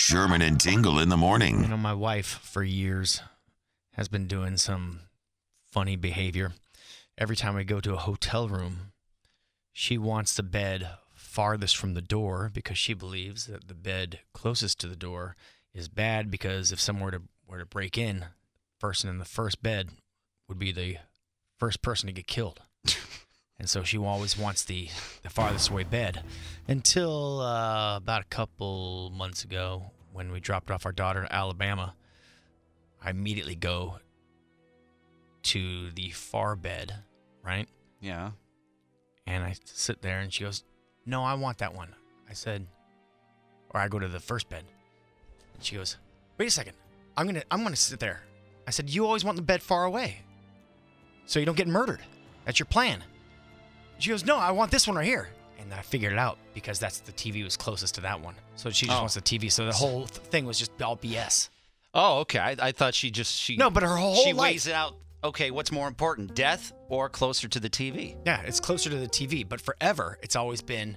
Sherman and Tingle in the morning. You know, my wife for years has been doing some funny behavior. Every time we go to a hotel room, she wants the bed farthest from the door because she believes that the bed closest to the door is bad because if someone were to, were to break in, the person in the first bed would be the first person to get killed. And so she always wants the, the farthest away bed. Until uh, about a couple months ago, when we dropped off our daughter in Alabama, I immediately go to the far bed, right? Yeah. And I sit there and she goes, No, I want that one. I said, or I go to the first bed. And she goes, Wait a second. I'm gonna I'm gonna sit there. I said, You always want the bed far away. So you don't get murdered. That's your plan. She goes, No, I want this one right here. And I figured it out because that's the TV was closest to that one. So she just Oh. wants the TV. So the whole th- thing was just all BS. Oh, okay. I, I thought she just she No, but her whole she life- weighs it out. Okay, what's more important, death or closer to the TV? Yeah, it's closer to the TV, but forever it's always been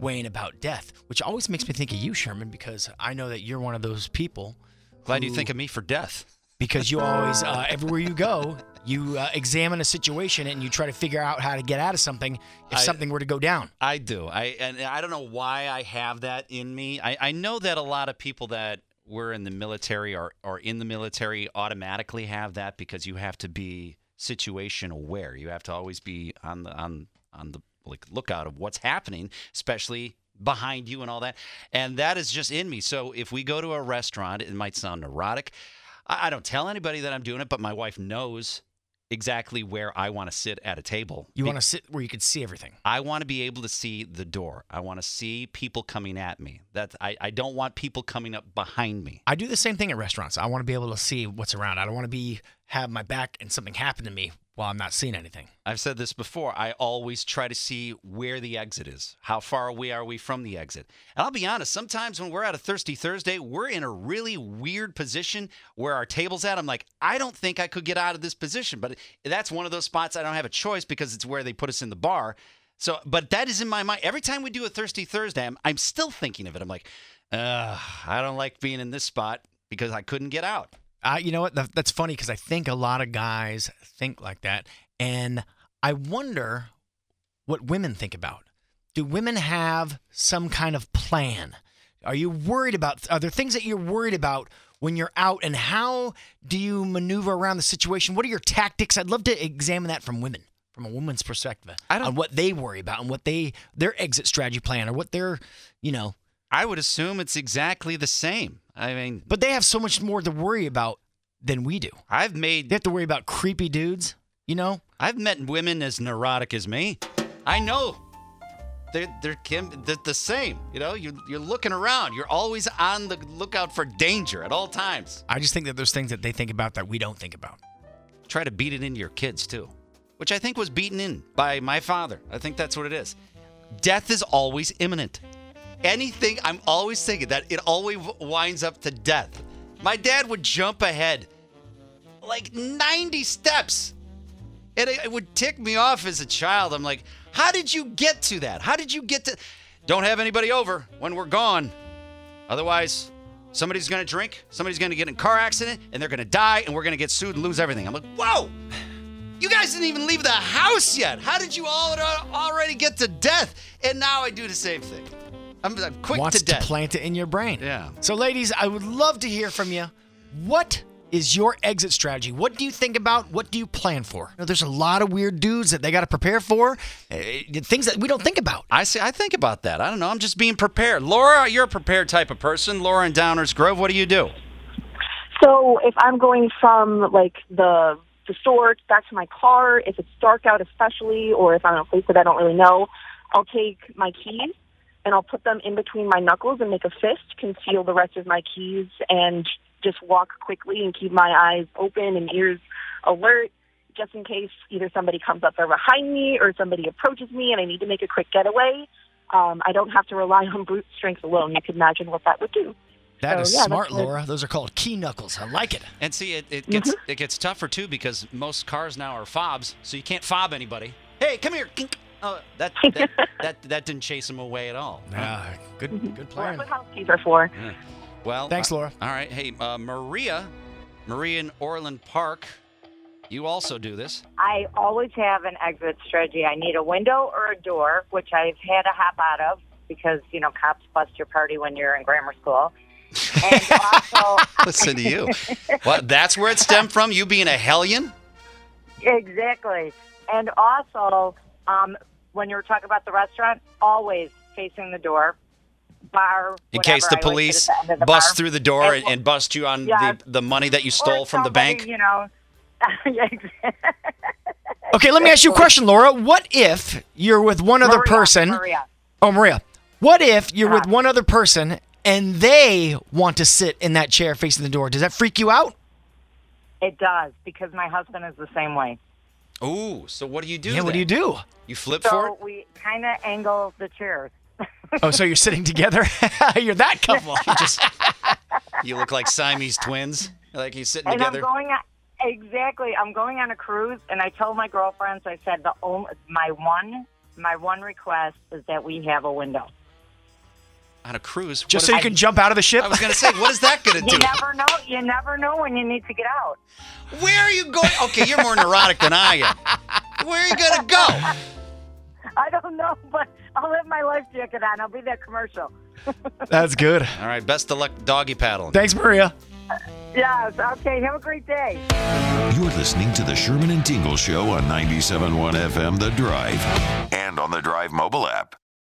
weighing about death, which always makes me think of you, Sherman, because I know that you're one of those people. Glad you who- think of me for death. Because you always, uh, everywhere you go, you uh, examine a situation and you try to figure out how to get out of something if I- something were to go down. I do. I and I don't know why I have that in me. I, I know that a lot of people that were in the military or, or in the military automatically have that because you have to be situation aware. You have to always be on the on on the like lookout of what's happening, especially behind you and all that. And that is just in me. So if we go to a restaurant, it might sound neurotic. I, I don't tell anybody that I'm doing it, but my wife knows exactly where I want to sit at a table. You want to sit where you can see everything. I want to be able to see the door. I want to see people coming at me. That I, I don't want people coming up behind me. I do the same thing at restaurants. I want to be able to see what's around. I don't want to be have my back and something happen to me while I'm not seeing anything. I've said this before. I always try to see where the exit is. How far away are we from the exit? And I'll be honest, sometimes when we're at a Thirsty Thursday, we're in a really weird position where our table's at. I'm like, I don't think I could get out of this position. But that's one of those spots I don't have a choice because it's where they put us in the bar. So, but that is in my mind. Every time we do a Thirsty Thursday, I'm, I'm still thinking of it. I'm like, I don't like being in this spot because I couldn't get out. Uh, you know what? That's funny because I think a lot of guys think like that. And I wonder what women think about. Do women have some kind of plan? Are you worried about, are there things that you're worried about when you're out? And how do you maneuver around the situation? What are your tactics? I'd love to examine that from women, from a woman's perspective, I don't- on what they worry about and what they, their exit strategy plan or what their, you know, I would assume it's exactly the same. I mean, but they have so much more to worry about than we do. I've made They have to worry about creepy dudes, you know? I've met women as neurotic as me. I know. They're they're, Kim, they're the same. You know, you you're looking around. You're always on the lookout for danger at all times. I just think that there's things that they think about that we don't think about. Try to beat it into your kids too, which I think was beaten in by my father. I think that's what it is. Death is always imminent. Anything I'm always thinking that it always winds up to death. My dad would jump ahead like 90 steps. And it, it would tick me off as a child. I'm like, how did you get to that? How did you get to. Don't have anybody over when we're gone. Otherwise, somebody's going to drink, somebody's going to get in a car accident, and they're going to die, and we're going to get sued and lose everything. I'm like, whoa! You guys didn't even leave the house yet. How did you all uh, already get to death? And now I do the same thing. I'm, I'm quick Wants to to, plant it in your brain. Yeah. So, ladies, I would love to hear from you. What is your exit strategy? What do you think about? What do you plan for? You know, there's a lot of weird dudes that they got to prepare for, uh, things that we don't think about. I see. I think about that. I don't know. I'm just being prepared. Laura, you're a prepared type of person. Laura in Downers Grove, what do you do? So if I'm going from like the the store back to my car, if it's dark out especially, or if I'm in a place that I don't really know, I'll take my keys and I'll put them in between my knuckles and make a fist, conceal the rest of my keys, and just walk quickly and keep my eyes open and ears alert just in case either somebody comes up there behind me or somebody approaches me and I need to make a quick getaway. Um, I don't have to rely on brute strength alone. You can imagine what that would do. That So, is yeah, that's smart, what- Laura. Those are called key knuckles. I like it. And see, it, it gets Mm-hmm. it gets tougher too because most cars now are fobs, so you can't fob anybody. Hey, come here. Kink. Oh, that that, that that didn't chase him away at all. Yeah, good, good Well, that's plan. what house keys are for. Well, Thanks, uh, Laura. All right. Hey, uh, Maria, Maria in Orland Park, you also do this. I always have an exit strategy. I need a window or a door, which I've had to hop out of because, you know, cops bust your party when you're in grammar school. And also, Listen to you. What? That's where it stemmed from. You being a hellion. exactly. And also, um, when you were talking about the restaurant, always facing the door, bar. In case the whatever, I always police the the bust bar. through the door and, And- bust you on Yeah. the, the money that you stole from the bank. You know. Okay, let me ask you a question, Laura. What if you're with one other Maria, person? Maria. Oh, Maria. What if you're with Uh-huh. one other person and they want to sit in that chair facing the door? Does that freak you out? It does because my husband is the same way. Ooh, so what do you do? yeah, what do you do? You flip for So it? we kind of angle the chairs. Oh, so you're sitting together? you're that couple. You just you look like Siamese twins. Like you're sitting And together. I'm going on exactly. I'm going on a cruise, and I told my girlfriends. I said the only my one my one request is that we have a window. On a cruise. Just What so you is- can jump out of the ship? I was gonna say, what is that gonna do? You never know. You never know when you need to get out. Where are you going? Okay, you're more neurotic than I am. Where are you gonna go? I don't know, but I'll have my life jacket on. I'll be that commercial. That's good. All right, best of luck doggy paddling. Thanks, Maria. Yes. Okay. Have a great day. You're listening to the Sherman and Tingle Show on 97.1 FM The Drive and on the Drive mobile app.